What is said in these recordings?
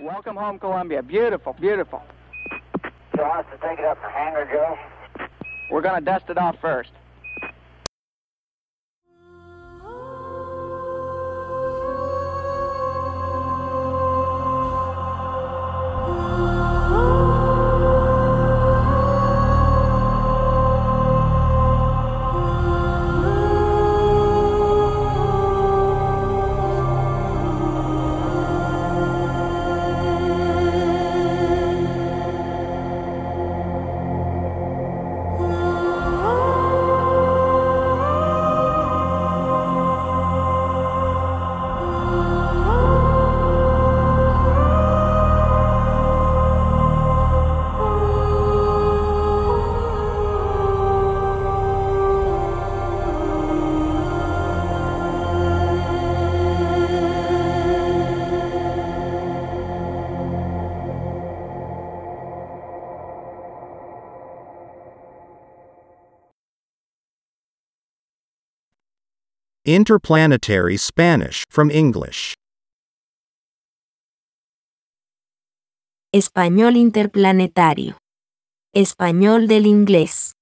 Welcome home, Columbia. Beautiful, beautiful. So I have to take it up the hangar, Joe? We're going to dust it off first. Interplanetary Spanish from English. Español interplanetario. Español del inglés.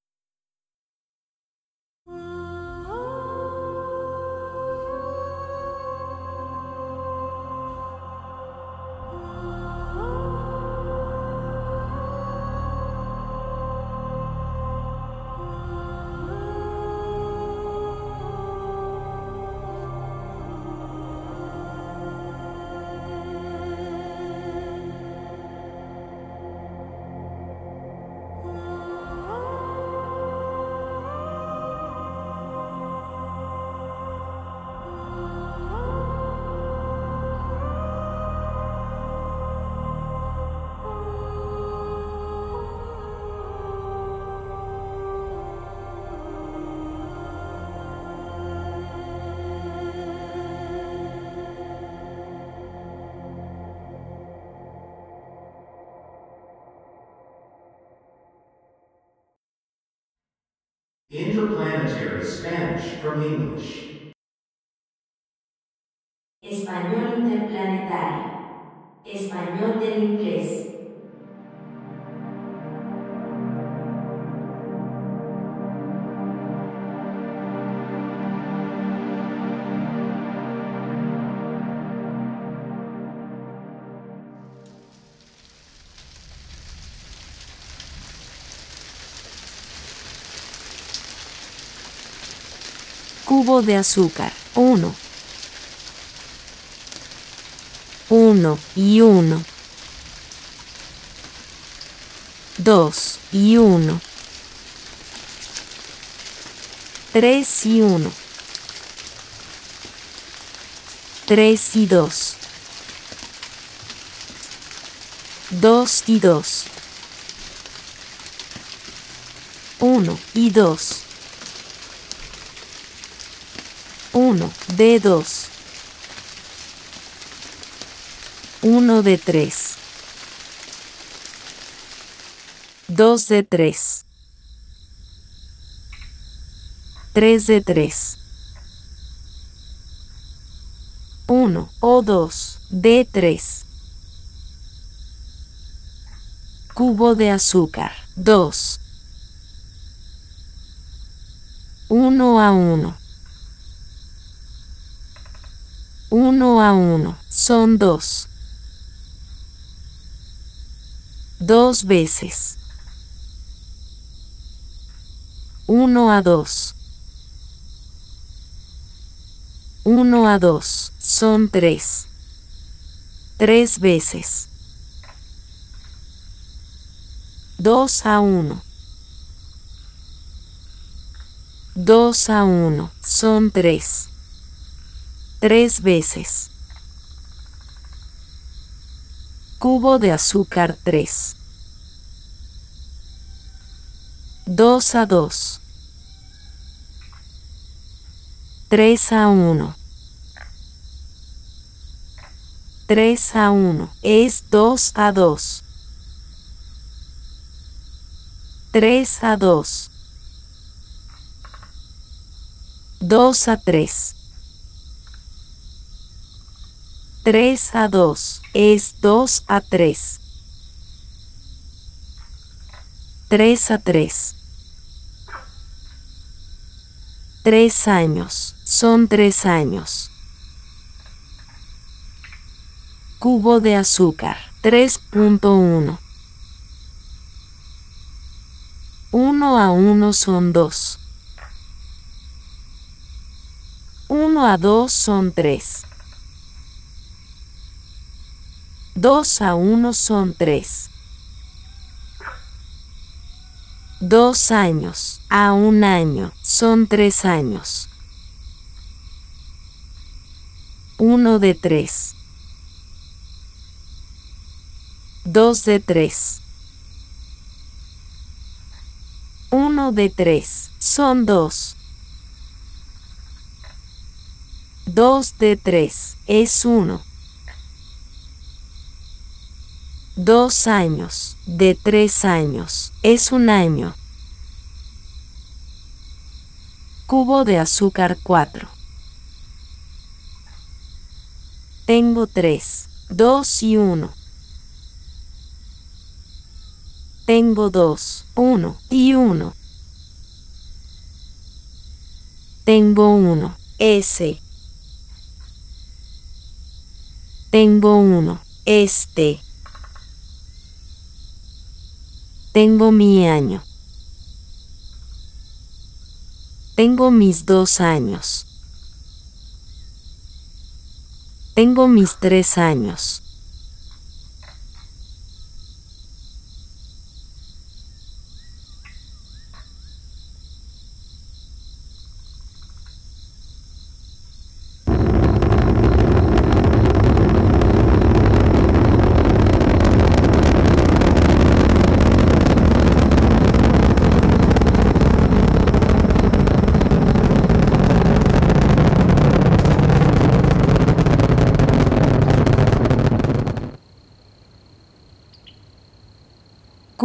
Interplanetary Spanish from English. Cubo de azúcar. 1. 1 y 1. 2 y 1. 3 y 1. 3 y 2. 2 y 2. 1 y 2. 1 de 2. 1 de 3. 2 de 3. 3 de 3. 1 o 2 de 3. Cubo de azúcar. 2. 1 a 1. 1 a 1. Son 2. Dos veces. 1 a 2. 1 a 2. Son 3. 3 veces. 2 a 1. 2 a 1. Son 3. 3 veces. Cubo de azúcar 3. 2 a 2. 3 a 1. 3 a 1 es 2 a 2. 3 a 2. 2 a 3. 3 a 2 es 2 a 3. 3 a 3. 3 años, son 3 años. Cubo de azúcar, 3.1. 1 a 1 son 2. 1 a 2 son 3. 2 a 1 son 3. 2 años a un año son 3 años. 1 de 3. 2 de 3. 1 de 3 son 2. 2 de 3 es 1. 2 años de 3 años es un año. Cubo de azúcar 4. Tengo 3, 2 y 1. Tengo 2, 1 y 1. Tengo 1, S. Tengo 1, este. Tengo mi año. Tengo mis dos años. Tengo mis tres años.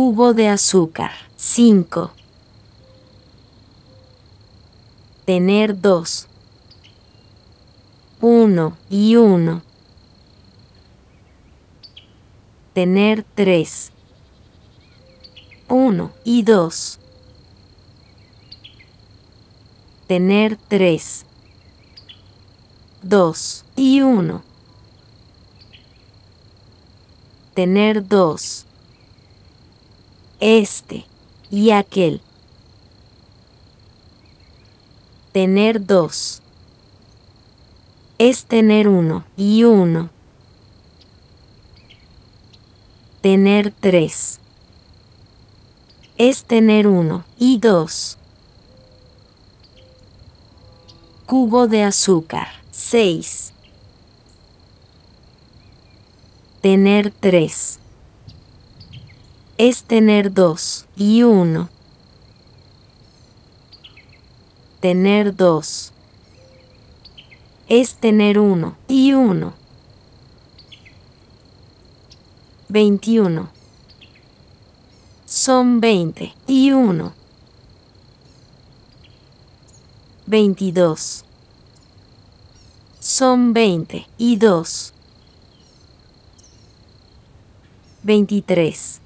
Cubo de azúcar. 5. Tener 2. 1 y 1. Tener 3. 1 y 2. Tener 3. 2 y 1. Tener 2 este y aquel. Tener dos es tener uno y uno. Tener tres es tener uno y dos. Cubo de azúcar, seis. Tener tres es tener dos y uno. Tener dos es tener uno y uno. 21. Son 20 y 1. 22. Son 20 y 2. 23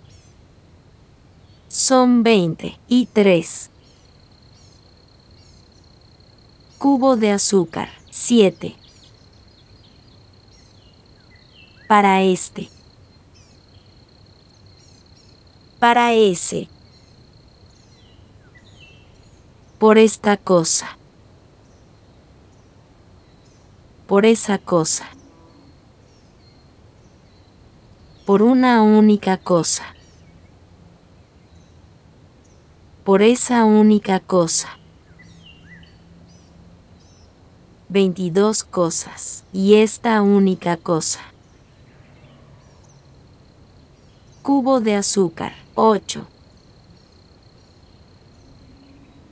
son 20 y 3. Cubo de azúcar, 7. Para este. Para ese. Por esta cosa. Por esa cosa. Por una única cosa por esa única cosa. 22 cosas y esta única cosa. Cubo de azúcar, 8.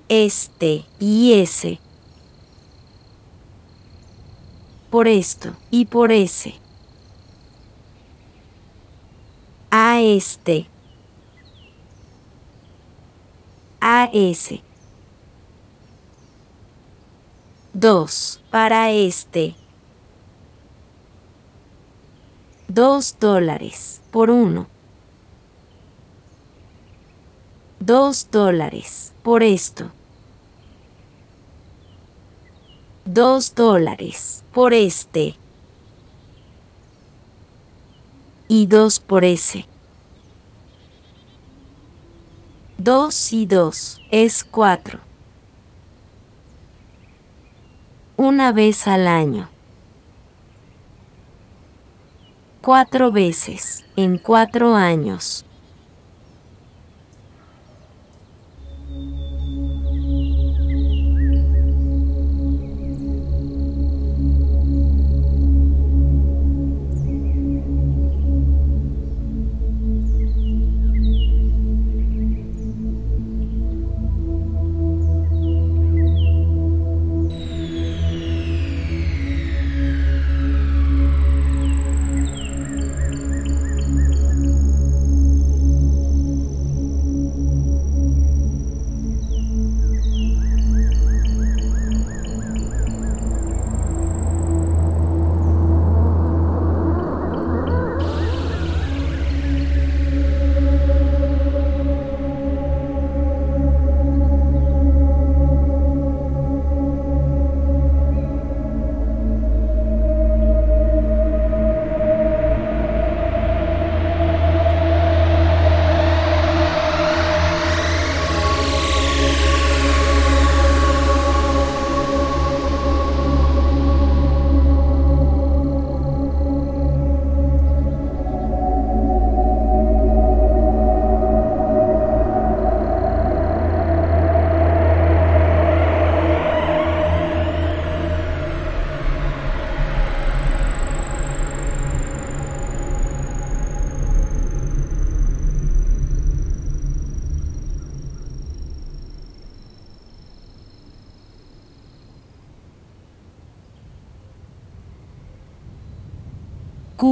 Este y ese. Por esto y por ese. A este AS. 2. Para este. Dos dólares por uno. Dos dólares por esto. Dos dólares por este. Y dos por ese. Dos y dos es cuatro. Una vez al año. Cuatro veces en cuatro años.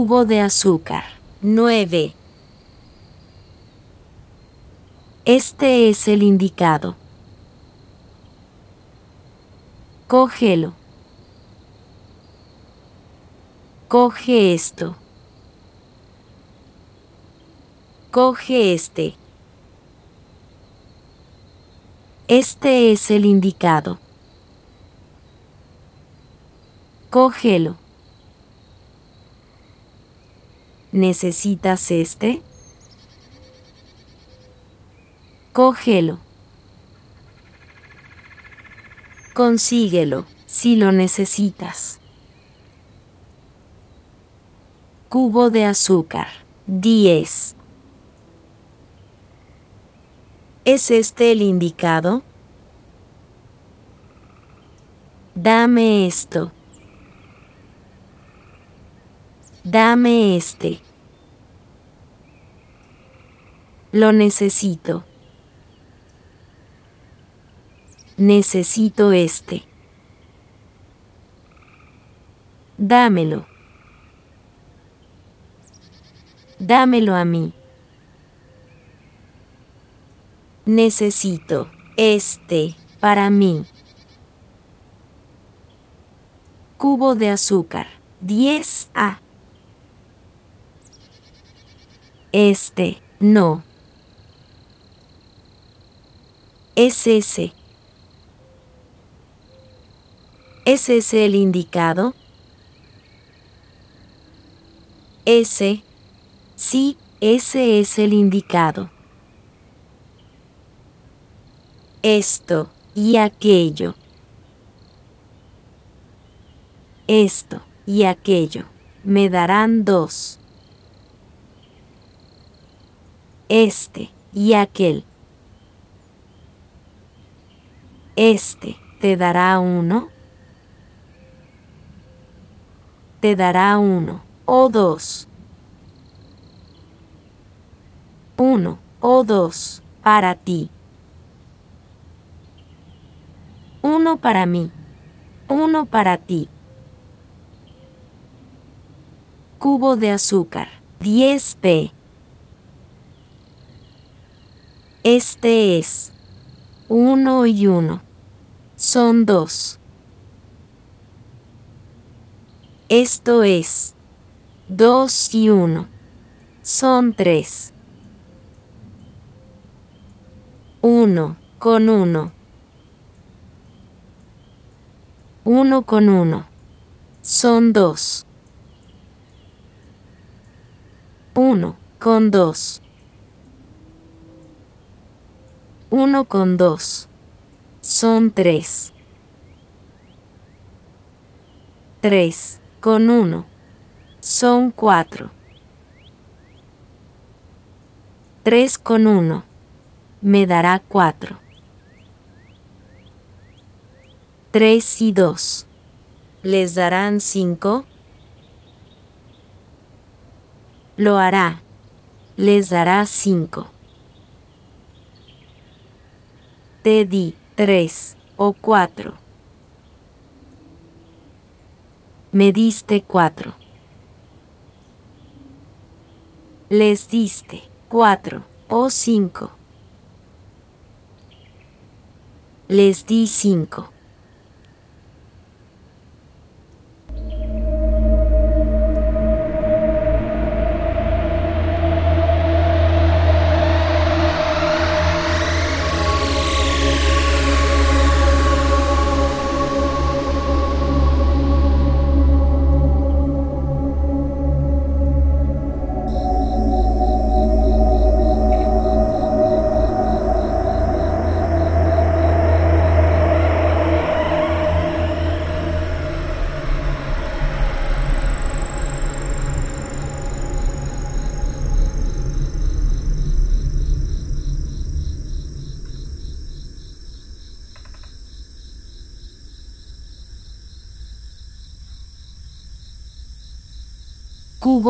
De azúcar. 9. Este es el indicado. Cógelo. Coge esto. Coge este. Este es el indicado. Cógelo. ¿Necesitas este? Cógelo. Consíguelo si lo necesitas. Cubo de azúcar. 10. ¿Es este el indicado? Dame esto. Dame este. Lo necesito. Necesito este. Dámelo. Dámelo a mí. Necesito este para mí. Cubo de azúcar. 10A. Este, no. Es ese. ¿Es ese el indicado? Ese. Sí, ese es el indicado. Esto y aquello. Esto y aquello. Me darán dos. Este y aquel. Este te dará uno. Te dará uno o dos. Uno o dos para ti. Uno para mí. Uno para ti. Cubo de azúcar. 10p. Este es. Uno y uno. Son dos. Esto es. 2 y 1. Son 3. 1 con 1. 1 con 1. Son 2. 1 con 2. 1 con 2. Son 3. 3 con 1. Son 4. 3 con 1. Me dará 4. 3 y 2. ¿Les darán 5? Lo hará. Les dará 5. Te di 3 o 4. Me diste 4. Les diste 4 o 5. Les di 5.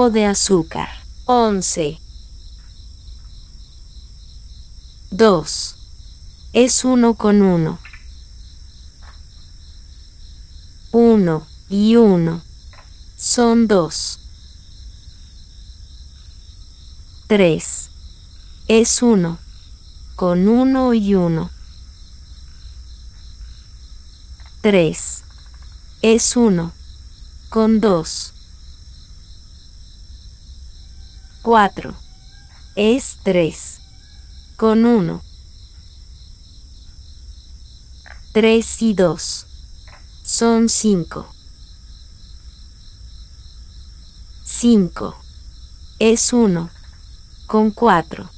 De azúcar. 11. 2. Es uno con uno. 1 y 1. Son 2. 3. Es 1. Con 1 y 1. 3. Es 1. Con 2. 4. Es 3. Con 1. 3 y 2. Son 5. 5. Es 1. Con 4.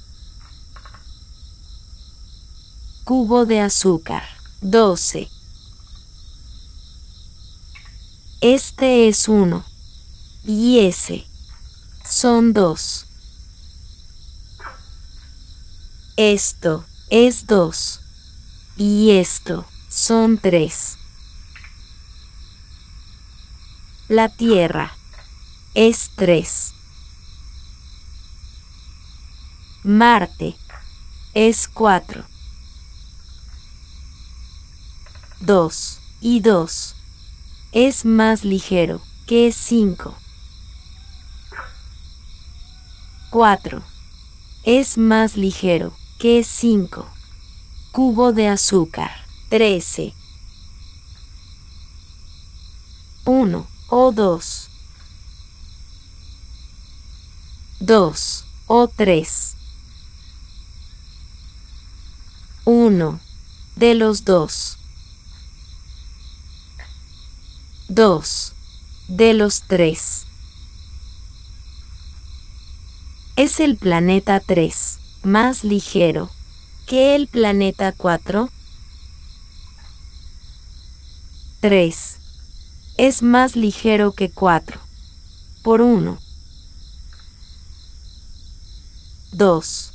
Cubo de azúcar. 12. Este es 1. Y ese son dos. Esto es dos. Y esto son tres. La Tierra es tres. Marte es cuatro. Dos y dos es más ligero que cinco. 4. Es más ligero que 5. Cubo de azúcar. 13. 1 o 2. 2 o 3. 1 de los dos. 2 de los tres. Es el planeta 3, más ligero que el planeta 4. 3. Es más ligero que 4. Por 1. 2.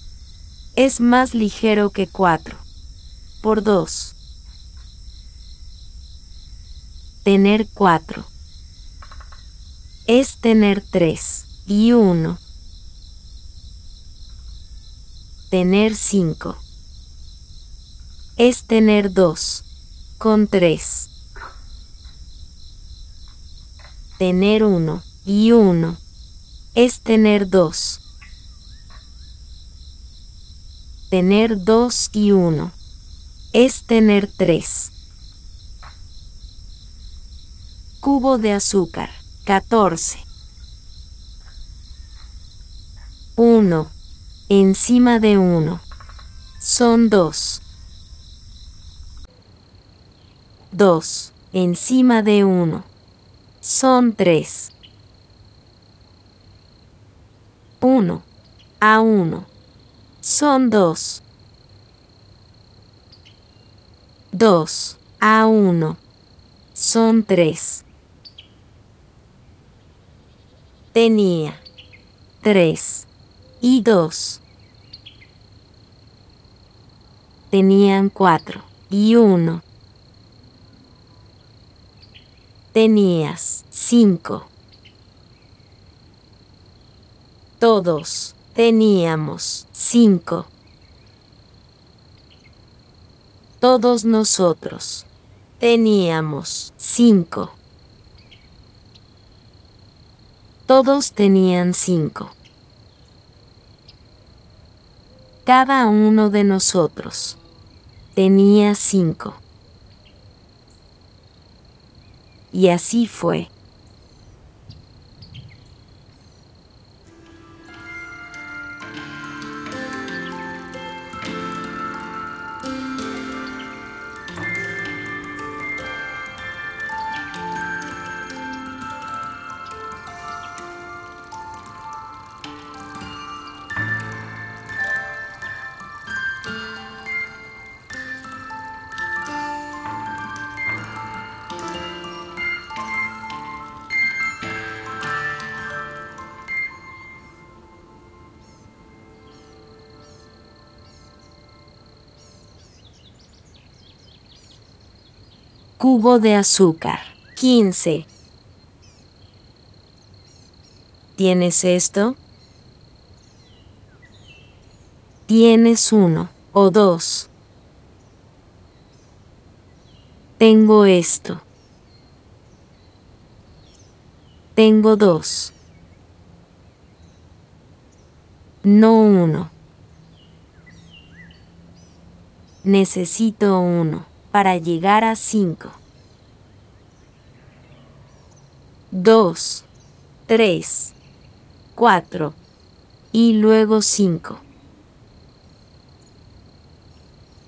Es más ligero que 4. Por 2. Tener 4. Es tener 3 y 1 tener 5. Es tener 2. Con 3. Tener 1 y 1. Es tener 2. Tener 2 y 1. Es tener 3. Cubo de azúcar. 14. 1. Encima de 1. Son 2. 2. Encima de 1. Son 3. 1. A 1. Son 2. 2. A 1. Son 3. Tenía. 3. Y 2. Tenían 4. Y 1. Tenías 5. Todos teníamos 5. Todos nosotros teníamos 5. Todos tenían 5. Cada uno de nosotros tenía 5. Y así fue. Cubo de azúcar. 15. ¿Tienes esto? Tienes uno o dos. Tengo esto. Tengo dos. No uno. Necesito uno para llegar a 5. 2, 3, 4 y luego 5.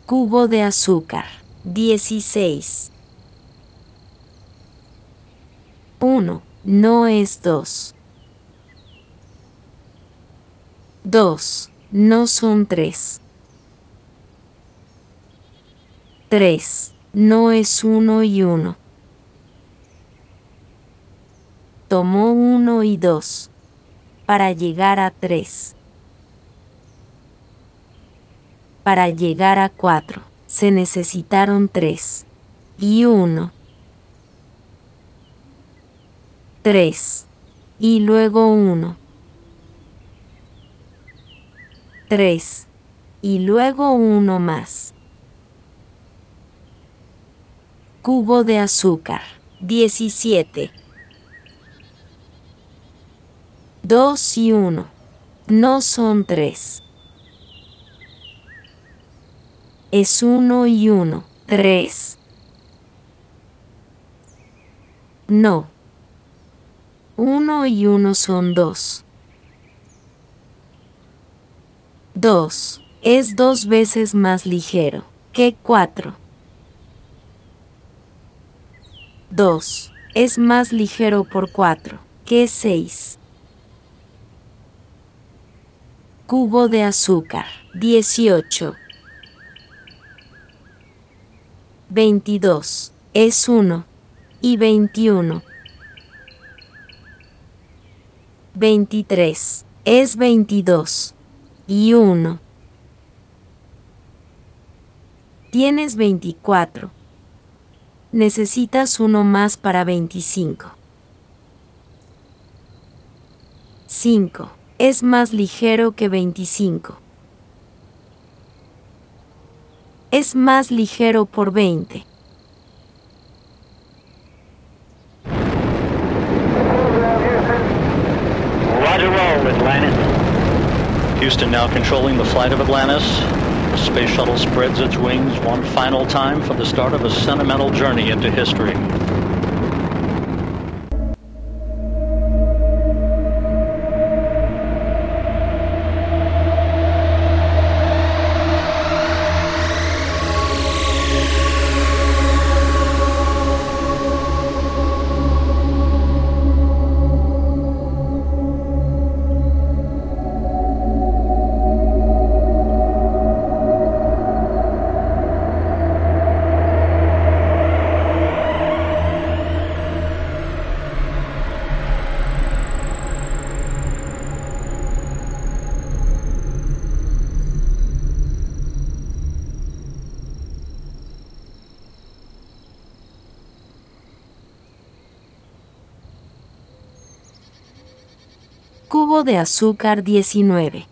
Cubo de azúcar, 16. 1 no es 2. 2 no son 3. 3. No es uno y uno. Tomó uno y dos para llegar a tres. Para llegar a cuatro se necesitaron tres y uno. Tres y luego uno. Tres y luego uno más. Cubo de azúcar. 17. 2 y 1. No son 3. Es 1 y 1. 3. No. 1 y 1 son 2. 2. Es dos veces más ligero que 4. 2. Es más ligero por 4 que 6. Cubo de azúcar. 18. 22. Es 1. Y 21. 23. Es 22. Y 1. Tienes 24 necesitas uno más para 25. 5. Es más ligero que 25. Es más ligero por 20. Roger roll, Atlantis. Houston now controlling the flight of Atlantis. Space shuttle spreads its wings one final time for the start of a sentimental journey into history. De azúcar 19.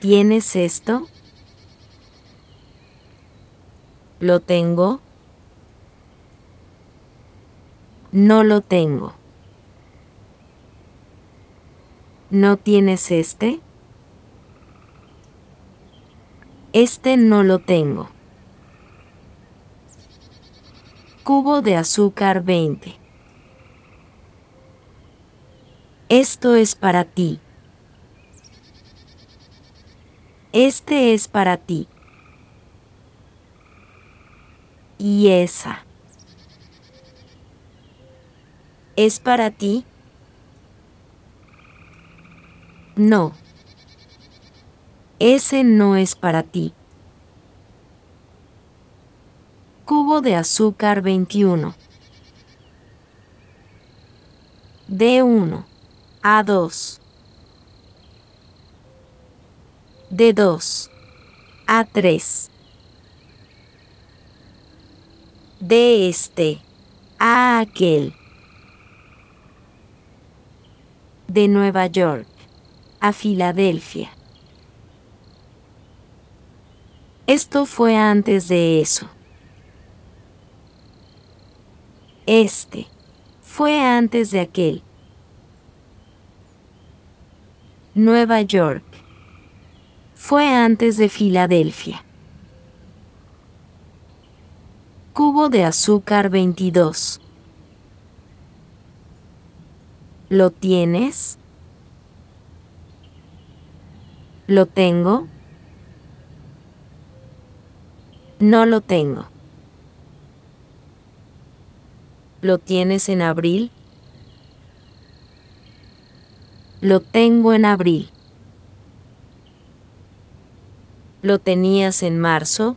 ¿Tienes esto? ¿Lo tengo? No lo tengo. ¿No tienes este? Este no lo tengo. Cubo de azúcar 20. Esto es para ti. Este es para ti. Y esa. ¿Es para ti? No. Ese no es para ti. Cubo de azúcar 21. D1. A2. D2. A3. De este. A aquel. De Nueva York. A Filadelfia. Esto fue antes de eso. Este fue antes de aquel. Nueva York fue antes de Filadelfia. Cubo de azúcar 22. ¿Lo tienes? ¿Lo tengo? No lo tengo. ¿Lo tienes en abril? Lo tengo en abril. ¿Lo tenías en marzo?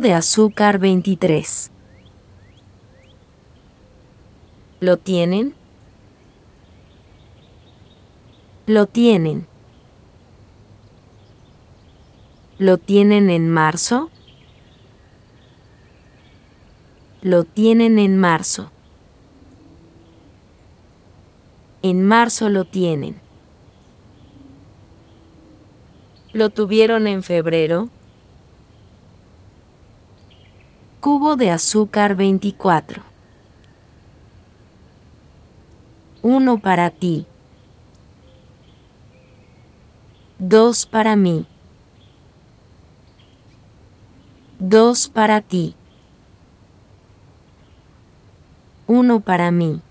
De azúcar 23. ¿Lo tienen? Lo tienen. ¿Lo tienen en marzo? Lo tienen en marzo. En marzo lo tienen. ¿Lo tuvieron en febrero? Cubo de azúcar 24. Uno para ti. Dos para mí. Dos para ti. Uno para mí.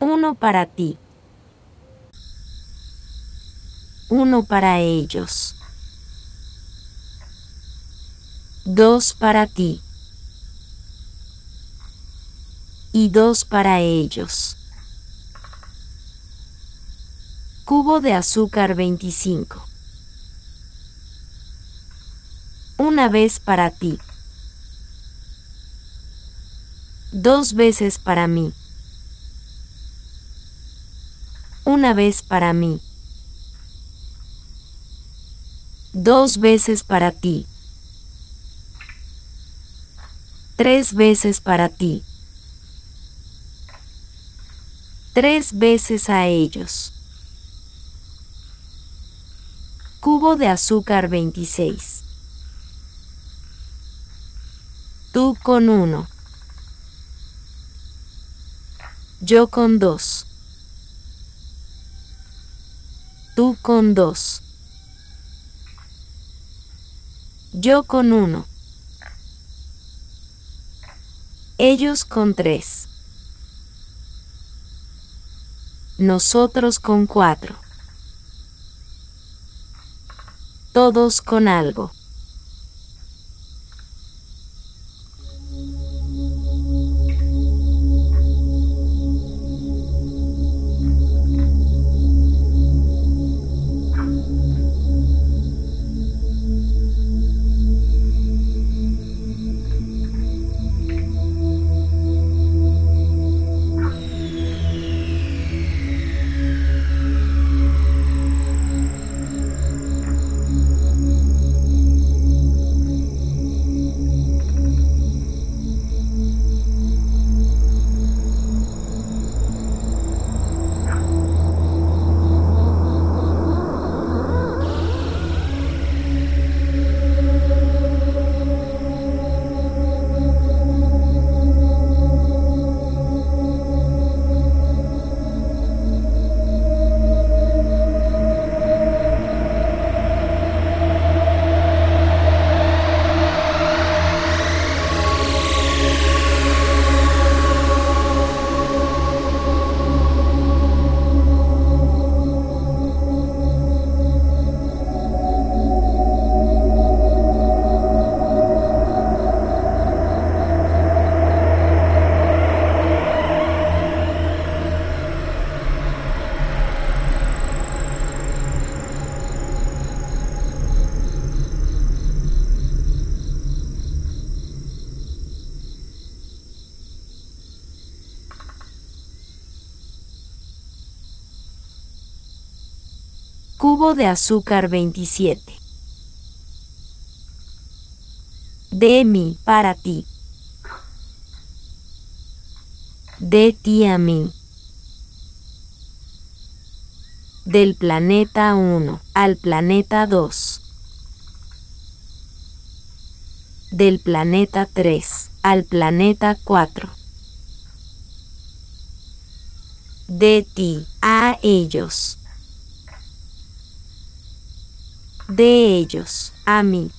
Uno para ti. Uno para ellos. Dos para ti y dos para ellos. Cubo de azúcar 25. Una vez para ti. Dos veces para mí. Una vez para mí. Dos veces para ti tres veces para ti, tres veces a ellos. Cubo de azúcar 26. Tú con uno. Yo con dos. Tú con dos. Yo con uno ellos con tres. Nosotros con cuatro. Todos con algo. De azúcar 27. De mí para ti. De ti a mí. Del planeta 1 al planeta 2. Del planeta 3 al planeta 4. De ti a ellos de ellos a mí,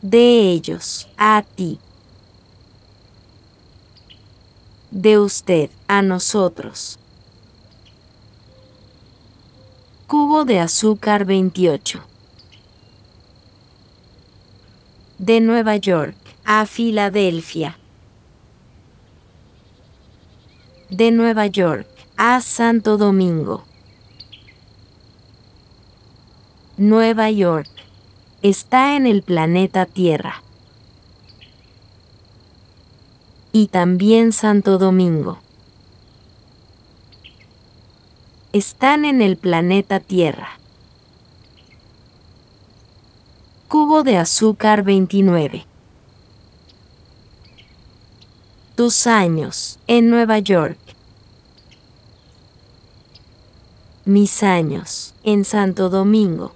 de ellos a ti, de usted a nosotros. Cubo de azúcar 28. De Nueva York a Filadelfia. De Nueva York a Santo Domingo. Nueva York. Está en el planeta Tierra. Y también Santo Domingo. Están en el planeta Tierra. Cubo de azúcar 29. Tus años en Nueva York. Mis años en Santo Domingo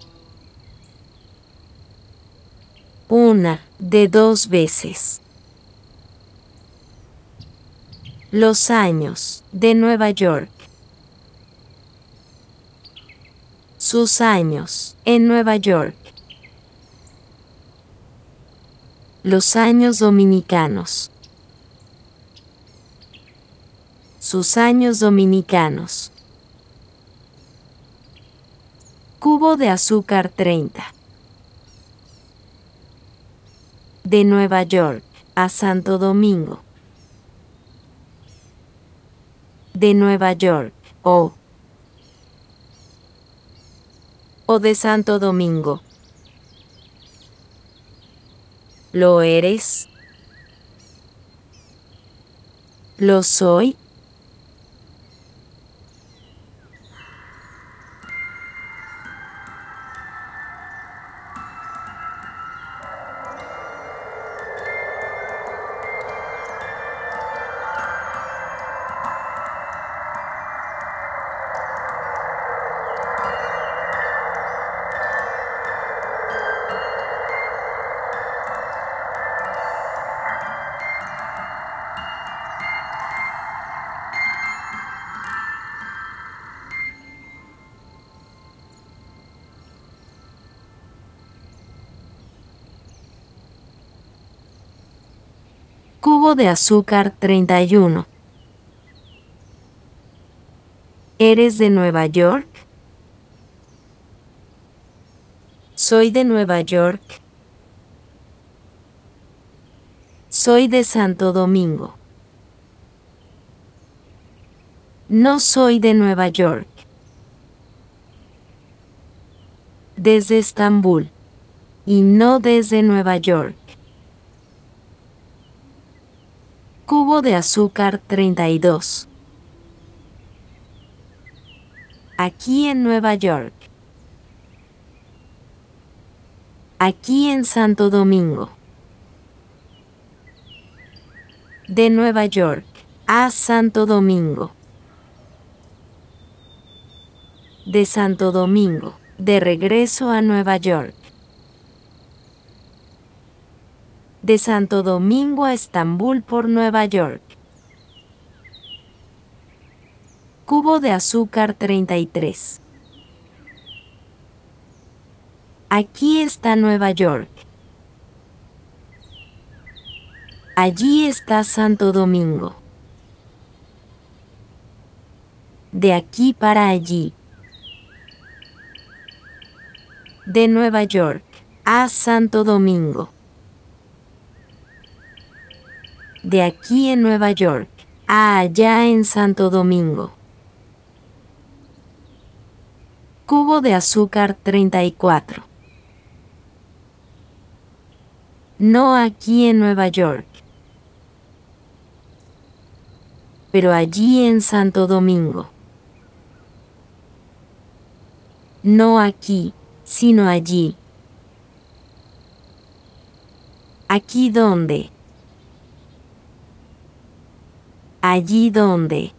una de dos veces. Los años de Nueva York. Sus años en Nueva York. Los años dominicanos. Sus años dominicanos. Cubo de azúcar 30. De Nueva York a Santo Domingo. De Nueva York o o de Santo Domingo. ¿Lo eres? ¿Lo soy? De azúcar 31. ¿Eres de Nueva York? Soy de Nueva York. Soy de Santo Domingo. No soy de Nueva York. Desde Estambul. Y no desde Nueva York. De azúcar 32. Aquí en Nueva York. Aquí en Santo Domingo. De Nueva York a Santo Domingo. De Santo Domingo, de regreso a Nueva York. De Santo Domingo a Estambul por Nueva York. Cubo de azúcar 33. Aquí está Nueva York. Allí está Santo Domingo. De aquí para allí. De Nueva York a Santo Domingo. De aquí en Nueva York a allá en Santo Domingo. Cubo de azúcar 34. No aquí en Nueva York, pero allí en Santo Domingo. No aquí, sino allí. Aquí donde. Allí donde.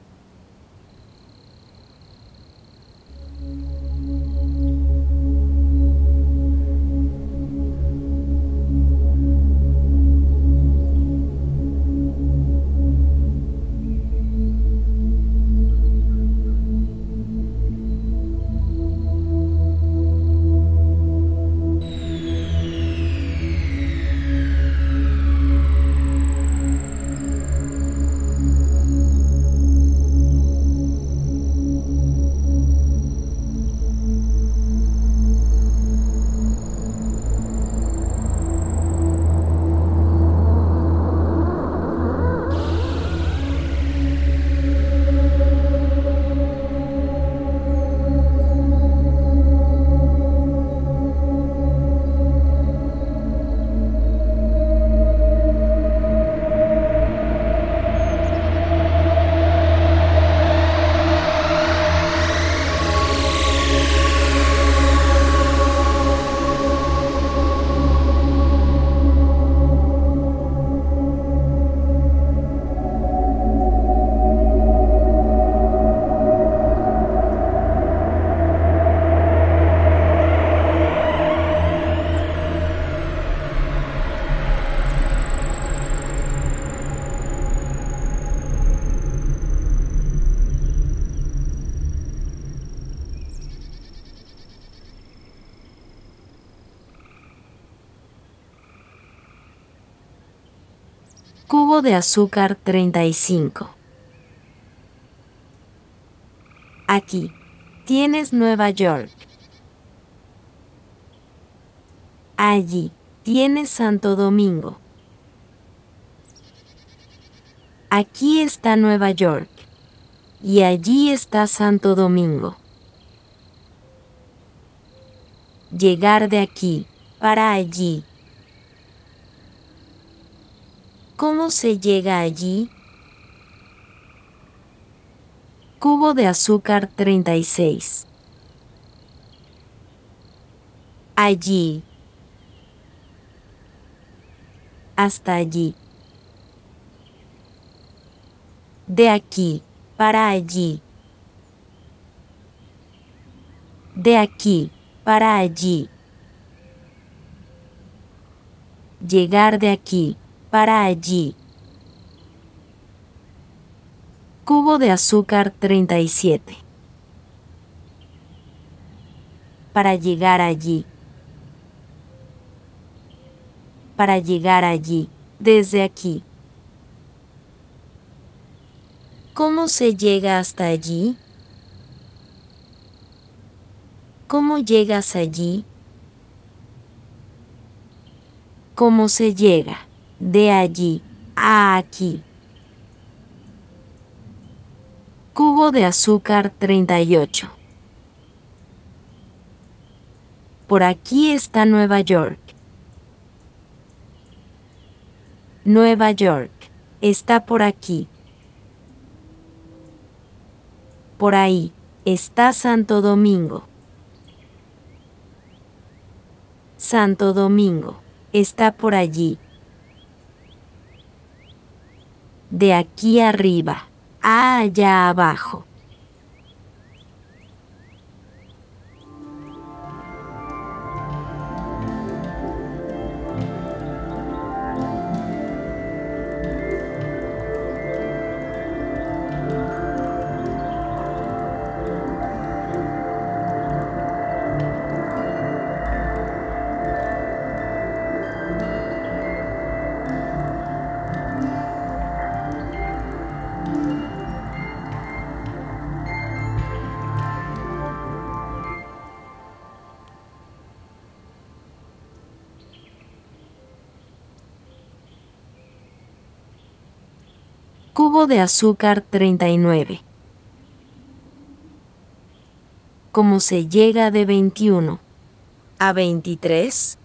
De azúcar 35. Aquí tienes Nueva York. Allí tienes Santo Domingo. Aquí está Nueva York. Y allí está Santo Domingo. Llegar de aquí para allí ¿Cómo se llega allí? Cubo de azúcar 36. Allí. Hasta allí. De aquí para allí. De aquí para allí. Llegar de aquí para allí. Cubo de azúcar 37. Para llegar allí. Para llegar allí, desde aquí. ¿Cómo se llega hasta allí? ¿Cómo llegas allí? ¿Cómo se llega? De allí a aquí. Cubo de azúcar 38. Por aquí está Nueva York. Nueva York. Está por aquí. Por ahí está Santo Domingo. Santo Domingo. Está por allí. De aquí arriba allá abajo. Cubo de azúcar 39. ¿Cómo se llega de 21 a 23?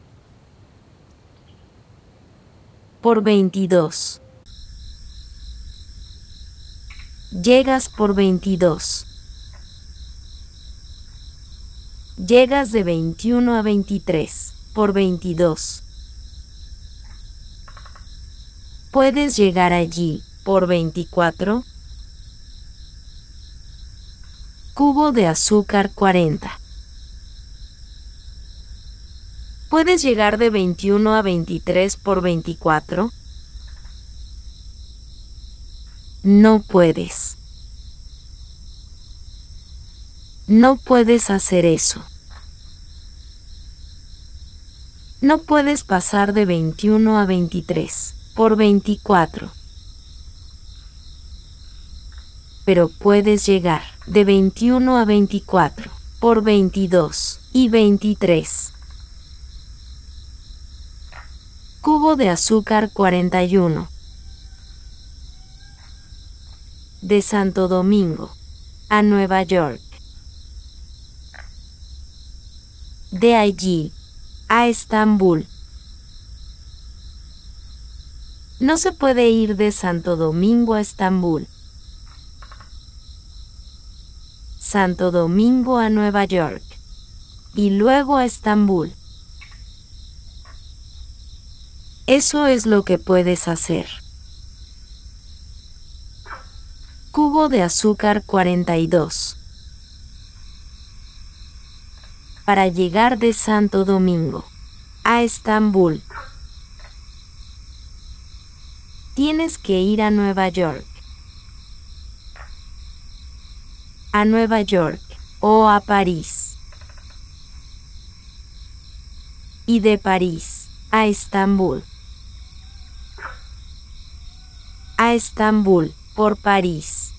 Por 22. Llegas por 22. Llegas de 21 a 23 por 22. Puedes llegar allí por 24. Cubo de azúcar 40. ¿Puedes llegar de 21 a 23 por 24? No puedes. No puedes hacer eso. No puedes pasar de 21 a 23 por 24 pero puedes llegar de 21 a 24 por 22 y 23. Cubo de azúcar 41 de Santo Domingo a Nueva York. De allí a Estambul. No se puede ir de Santo Domingo a Estambul Santo Domingo a Nueva York y luego a Estambul. Eso es lo que puedes hacer. Cubo de azúcar 42. Para llegar de Santo Domingo a Estambul, tienes que ir a Nueva York. A Nueva York o a París. Y de París a Estambul. A Estambul por París.